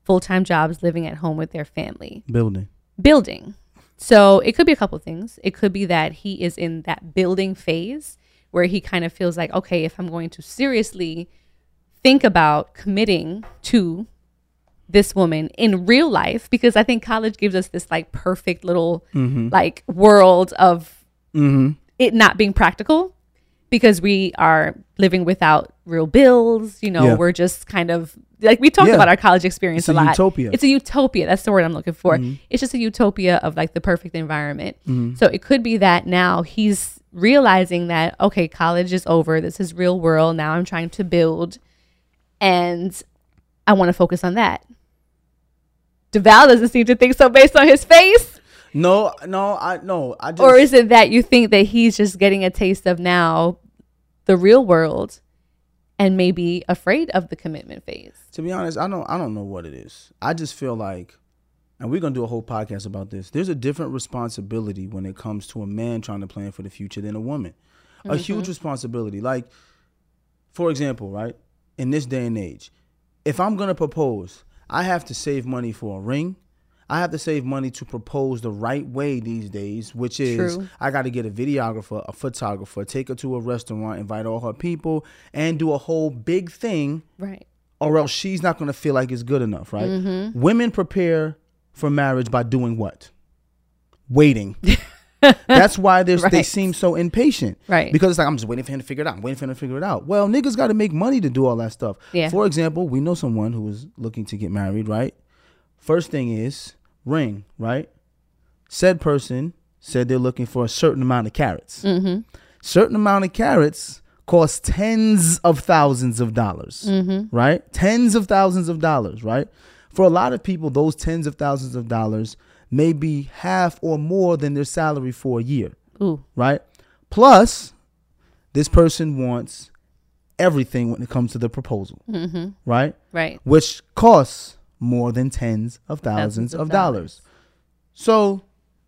full time jobs, living at home with their family Building. building. So it could be a couple things. It could be that he is in that building phase where he kind of feels like, okay, if I'm going to seriously think about committing to this woman in real life, because I think college gives us this like perfect little Mhm. like world of Mm-hmm. It not being practical because we are living without real bills. You know, Yeah. we're just kind of like we talked Yeah. about our college experience It's a a lot. utopia. It's a utopia. That's the word I'm looking for. Mhm. It's just a utopia of like the perfect environment. Mhm. So it could be that now he's realizing that okay, college is over. This is real world. Now I'm trying to build, and I want to focus on that. Devale doesn't seem to think so based on his face. No, no, I no, I just Or is it that you think that he's just getting a taste of now the real world and maybe afraid of the commitment phase? to be honest, I don't I don't know what it is. I just feel like and we're gonna do a whole podcast about this. There's a different responsibility when it comes to a man trying to plan for the future than a woman. A mm-hmm. huge responsibility. Like, for example, right? In this day and age, if I'm gonna propose, I have to save money for a ring. I have to save money to propose the right way these days, which is True. I got to get a videographer, a photographer, take her to a restaurant, invite all her people, and do a whole big thing Right. or else she's not going to feel like it's good enough, right? Mhm. Women prepare for marriage by doing what? Waiting. That's why there's, they seem so impatient. Right. Because it's like, I'm just waiting for him to figure it out. I'm waiting for him to figure it out. Well, niggas got to make money to do all that stuff. Yeah. For example, we know someone who is looking to get married, right? First thing is ring, right? Said person said they're looking for a certain amount of carats. Mm-hmm. Certain amount of carats cost tens of thousands of dollars, Mm-hmm. right? Tens of thousands of dollars, right? For a lot of people, those tens of thousands of dollars may be half or more than their salary for a year, Ooh. right? Plus, this person wants everything when it comes to the proposal, Mm-hmm. right? Right. Which costs more than tens of thousands, Thousands of of dollars. So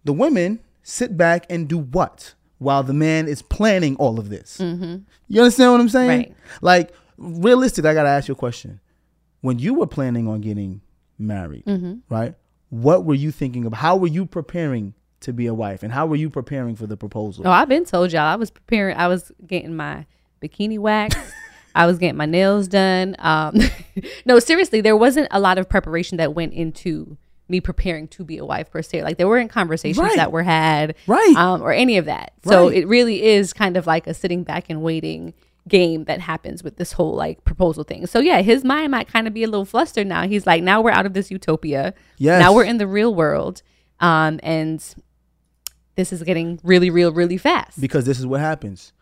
the women sit back and do what while the man is planning all of this? Mm-hmm. You understand what I'm saying? Right. Like, realistically, I got to ask you a question. When you were planning on getting married, Mm-hmm. right? What were you thinking of? How were you preparing to be a wife? And how were you preparing for the proposal? Oh, I've been told y'all. I was preparing. I was getting my bikini waxed. I was getting my nails done. Um, no, seriously, there wasn't a lot of preparation that went into me preparing to be a wife per se. Like there weren't conversations Right. that were had, Right. um, or any of that. So Right. it really is kind of like a sitting back and waiting game that happens with this whole like proposal thing. So yeah, his mind might kind of be a little flustered now. He's like, now we're out of this utopia. Yes. Now we're in the real world. Um, and this is getting really real really fast. because this is what happens.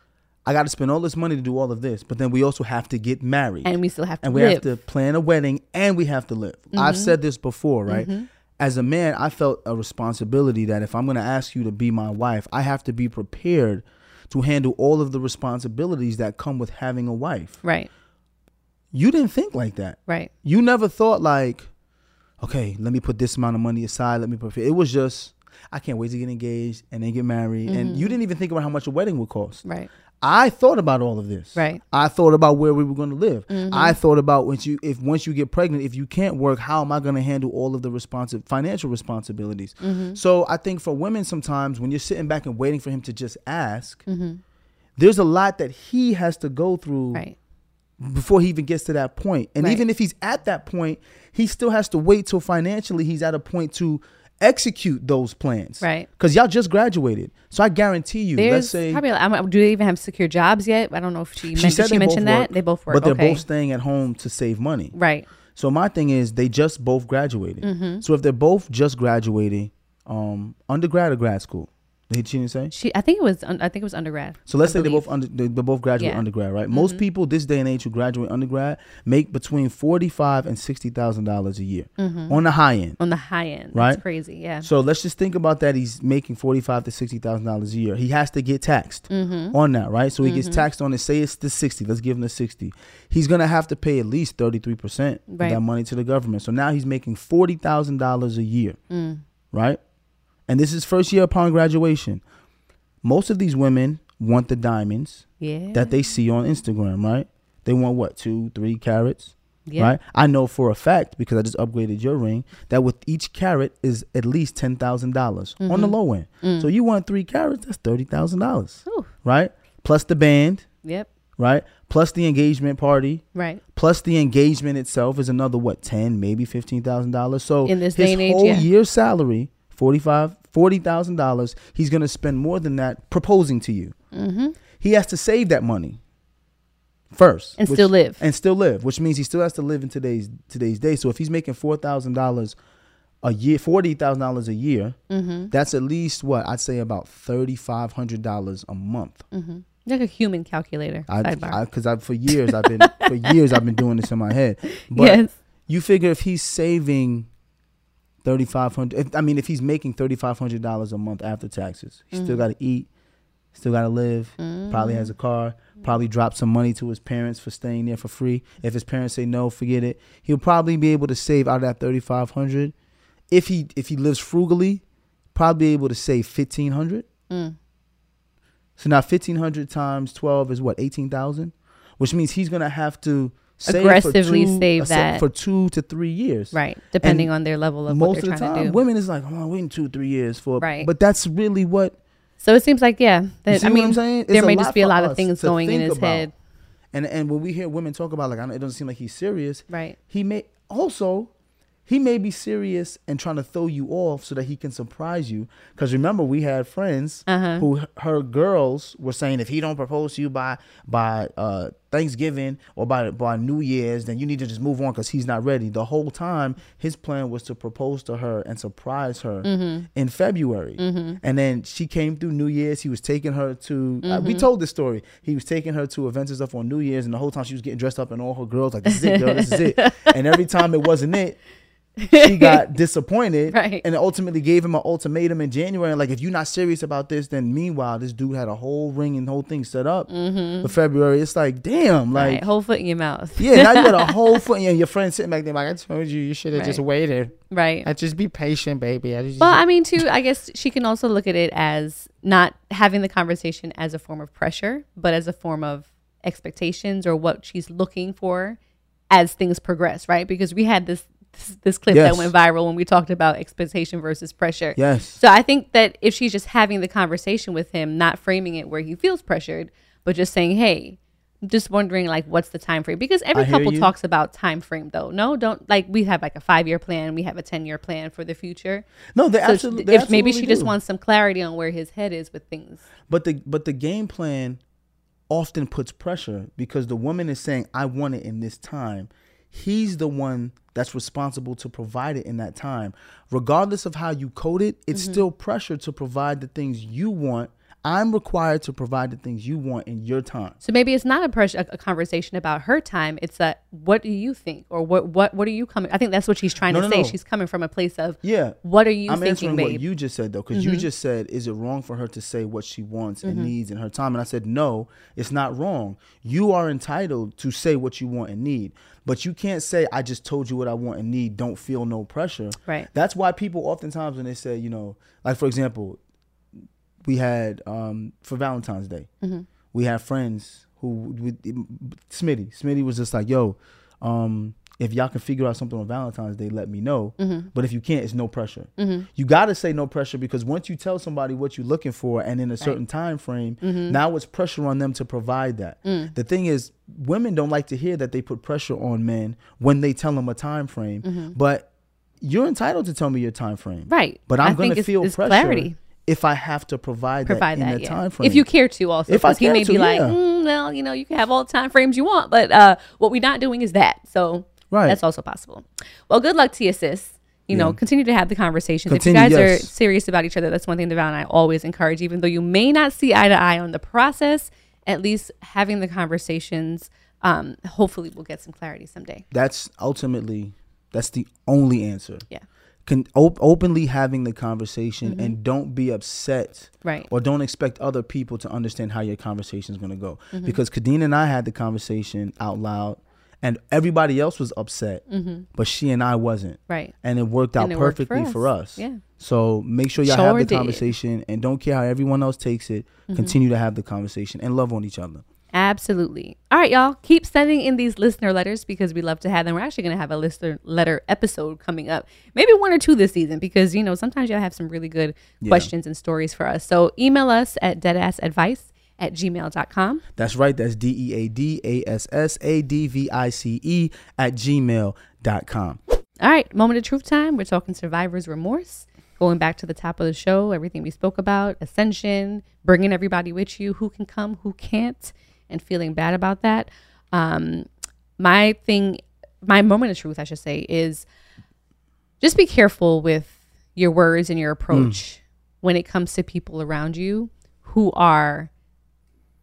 I got to spend all this money to do all of this, but then we also have to get married. and we still have to and we live. have to plan a wedding and we have to live. I've mm-hmm. said this before, right? Mm-hmm. As a man, I felt a responsibility that if I'm going to ask you to be my wife, I have to be prepared to handle all of the responsibilities that come with having a wife. right, You didn't think like that. right, You never thought like, okay, let me put this amount of money aside. Let me prepare. It was just, I can't wait to get engaged and then get married. And mm-hmm. you didn't even think about how much a wedding would cost. right, I thought about all of this. Right. I thought about where we were going to live. Mm-hmm. I thought about once you if once you get pregnant, if you can't work, how am I going to handle all of the responsive financial responsibilities? Mm-hmm. So I think for women sometimes when you're sitting back and waiting for him to just ask, mm-hmm. there's a lot that he has to go through right, before he even gets to that point. And Right. even if he's at that point, he still has to wait till financially he's at a point to execute those plans. Right. Because y'all just graduated. So I guarantee you, let's There's say probably. I'm, do they even have secure jobs yet? I don't know if she, she said she mentioned that work, they both work, but they're okay. both staying at home to save money. right. So my thing is, they just both graduated. Mm-hmm. So if they're both just graduating, um, undergrad or grad school, did she didn't say? She, I think it was. I think it was undergrad. So let's I say they both under, they, they both graduate Yeah. Mm-hmm. undergrad, right? Most people this day and age who graduate undergrad make between forty five and sixty thousand dollars a year on the high end. on the high end. Right. That's crazy. Yeah. So let's just think about that. He's making forty five to sixty thousand dollars a year. He has to get taxed Mm-hmm. on that, right? So he gets taxed on it. Say it's the sixty. Let's give him the sixty. He's gonna have to pay at least thirty three percent of that money to the government. So now he's making forty thousand dollars a year, Mm. right? And this is first year upon graduation. Most of these women want the diamonds yeah. that they see on Instagram, right? They want what two, three carats, yeah. right? I know for a fact because I just upgraded your ring that with each carat is at least ten dollars on Mm-hmm. the low end. Mm. So you want three carats, that's thirty thousand dollars, right? Plus the band, Yep. right? Plus the engagement party, Right. plus the engagement itself is another what ten, maybe fifteen thousand dollars. So In this his and age, whole yeah. year's salary, forty five, forty thousand dollars, he's gonna spend more than that proposing to you. Mm-hmm. He has to save that money first And which- still live. and still live, which means he still has to live in today's today's day. So if he's making four thousand dollars a year, forty thousand dollars a year, Mm-hmm. that's at least what I'd say about thirty five hundred dollars a month. Mm-hmm. Like a human calculator. I because I, for years I've been for years I've been doing this in my head. But yes. you figure if he's saving thirty five hundred, I mean if he's making thirty five hundred dollars a month after taxes, he Mm-hmm. still got to eat, still got to live. Probably has a car. Probably drop some money to his parents for staying there for free. If his parents say no, forget it. He'll probably be able to save out of that thirty five hundred. If he if he lives frugally, probably be able to save fifteen hundred. Mm. So now fifteen hundred times twelve is what eighteen thousand, which means he's gonna have to save Aggressively two, save uh, that. for two to three years. Right. Depending And on their level of what Most they're of the trying time, to do. women is like, oh, I'm waiting two three years for. Right. But that's really what. So it seems like yeah. That, I what mean, I'm saying? There may just be a lot of things going in his about. head. And and when we hear women talk about like, I know it doesn't seem like he's serious. Right. He may also, he may be serious and trying to throw you off so that he can surprise you. Because remember, we had friends Uh-huh. who her girls were saying if he don't propose to you by by uh, Thanksgiving or by by New Year's, then you need to just move on because he's not ready. The whole time, his plan was to propose to her and surprise her Mm-hmm. in February, and then she came through New Year's. He was taking her to. Uh, Mm-hmm. we told this story. He was taking her to events and stuff on New Year's, and the whole time she was getting dressed up, and all her girls like, "This is it, girl. This is it." and every time it wasn't it, she got disappointed Right. and ultimately gave him an ultimatum in January. And like, if you're not serious about this, then meanwhile, this dude had a whole ring and whole thing set up mm-hmm. for February. It's like, damn, like, right, whole foot in your mouth. yeah, now you got a whole foot and your friend sitting back there like, I told you, you should have just waited. right. I just be patient, baby. I just, Well, I mean, too, I guess she can also look at it as not having the conversation as a form of pressure, but as a form of expectations or what she's looking for as things progress, right? Because we had this this, this clip Yes. that went viral when we talked about expectation versus pressure. yes. So I think that if she's just having the conversation with him, not framing it where he feels pressured, but just saying, "Hey, just wondering like what's the time frame?" Because every couple you. talks about time frame though. No, don't like we have like a 5-year plan, we have a 10-year plan for the future. No, they So absolutely. if maybe she just wants some clarity on where his head is with things. But the but the game plan often puts pressure because the woman is saying, "I want it in this time." He's the one that's responsible to provide it in that time. Regardless of how you code it, it's Mm-hmm. still pressure to provide the things you want. I'm required to provide the things you want in your time. So maybe it's not a pressure, a, conversation about her time. It's a what do you think, or what what what are you coming? I think that's what she's trying No, to no, say. no. She's coming from a place of Yeah. What are you I'm thinking, answering babe? Mm-hmm. what you just said though, because you just said, "Is it wrong for her to say what she wants and needs in her time?" And I said, "No, it's not wrong. You are entitled to say what you want and need, but you can't say, "I just told you what I want and need. Don't feel no pressure." Right. That's why people oftentimes when they say, you know, like for example, we had um, for Valentine's Day, Mm-hmm. we had friends who with Smitty. Smitty was just like, "Yo, um, if y'all can figure out something on Valentine's Day, let me know. Mm-hmm. But if you can't, it's no pressure. You got to say no pressure because once you tell somebody what you're looking for and in a certain time frame, Mm-hmm. now it's pressure on them to provide that. Mm. The thing is, women don't like to hear that they put pressure on men when they tell them a time frame, but you're entitled to tell me your time frame. Mm-hmm. Right. But I'm going to feel it's pressure clarity. If I have to provide, provide that in that, that yeah. time frame. If you care to, also, If I he may to, be like, yeah. mm, well, you know, you can have all the time frames you want, but uh, what we're not doing is that. So Right. that's also possible. Well, good luck to you, sis. You know, continue to have the conversations. Continue, if you guys are serious about each other, that's one thing Devale and I always encourage. Even though you may not see eye to eye on the process, at least having the conversations, um, hopefully, we'll get some clarity someday. that's ultimately that's the only answer. Yeah. Can op- openly having the conversation and don't be upset Mm-hmm. Right. or don't expect other people to understand how your conversation is going to go. Mm-hmm. Because Khadeen and I had the conversation out loud and everybody else was upset, but she and I wasn't. Mm-hmm. Right. And it worked out it worked for perfectly for us. us. Yeah. So make sure y'all Sure have the did. conversation and don't care how everyone else takes it. Mm-hmm. Continue to have the conversation and love on each other. Absolutely. All right, y'all. Keep sending in these listener letters because we love to have them. We're actually going to have a listener letter episode coming up, maybe one or two this season because, you know, sometimes y'all have some really good questions and stories for us. So email us at deadassadvice at gmail.com. That's right. That's D E A D A S S A D V I C E at gmail.com. All right, moment of truth time. We're talking survivor's remorse. Going back to the top of the show, everything we spoke about, ascension, bringing everybody with you, who can come, who can't, and feeling bad about that. Um, my thing, my moment of truth, I should say, is just be careful with your words and your approach when it comes to people around you who are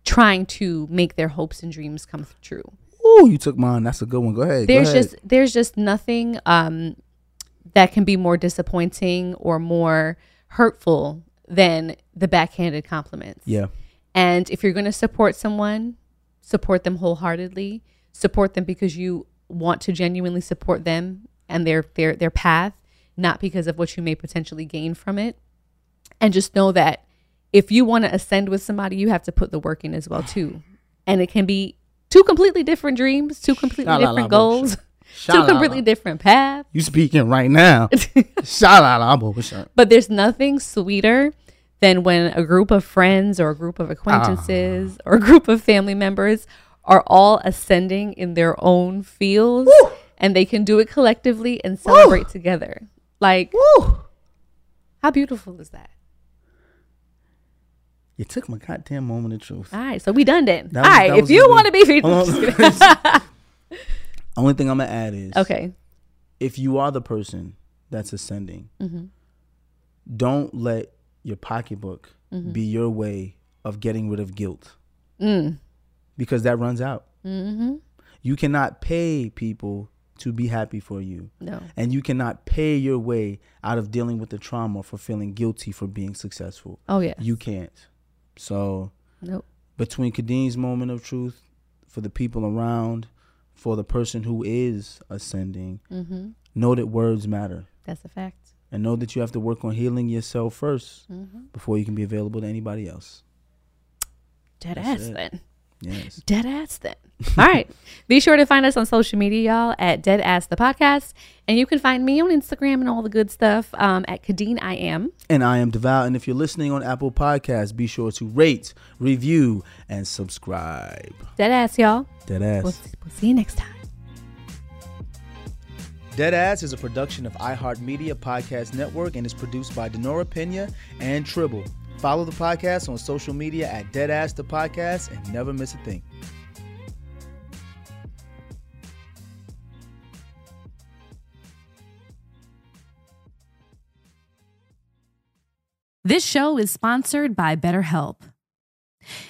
trying to make their hopes and dreams come true Oh, you took mine. That's a good one. Go ahead. Go there's ahead. just there's just nothing um that can be more disappointing or more hurtful than the backhanded compliments. yeah. And if you're going to support someone, support them wholeheartedly. Support them because you want to genuinely support them and their their their path, not because of what you may potentially gain from it. And just know that if you want to ascend with somebody, you have to put the work in as well too. And it can be two completely different dreams, two completely Sha-la-la different goals, two completely different paths. You speaking right now. Shout out, I'm. But there's nothing sweeter than when a group of friends or a group of acquaintances or a group of family members are all ascending in their own fields and they can do it collectively and celebrate together. Like, how beautiful is that? You took my goddamn moment of truth. All right, so we done then. That All was- right, if you want to be featured, Only thing I'm gonna add is okay. if you are the person that's ascending, Mhm. don't let your pocketbook Mhm. be your way of getting rid of guilt Mm. because that runs out. Mm-hmm. You cannot pay people to be happy for you. No. And you cannot pay your way out of dealing with the trauma for feeling guilty for being successful. Oh, yes. You can't. So Nope. between Khadeen's moment of truth, for the people around, for the person who is ascending, Mhm. know that words matter. That's a fact. And know that you have to work on healing yourself 1st Mhm. before you can be available to anybody else. Dead That's ass it. then. Yes. Dead ass then. All right. Be sure to find us on social media, y'all, at Dead Ass the Podcast. And you can find me on Instagram and all the good stuff um, at Khadeen I am. And I am Devale. And if you're listening on Apple Podcasts, be sure to rate, review, and subscribe. Dead ass, y'all. Dead ass. We'll, we'll see you next time. Dead Ass is a production of iHeartMedia Podcast Network and is produced by Denora Pena and Tribble. Follow the podcast on social media at Dead Ass the Podcast and never miss a thing. This show is sponsored by BetterHelp.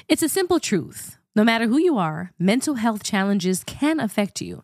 It's a simple truth. No matter who you are, mental health challenges can affect you,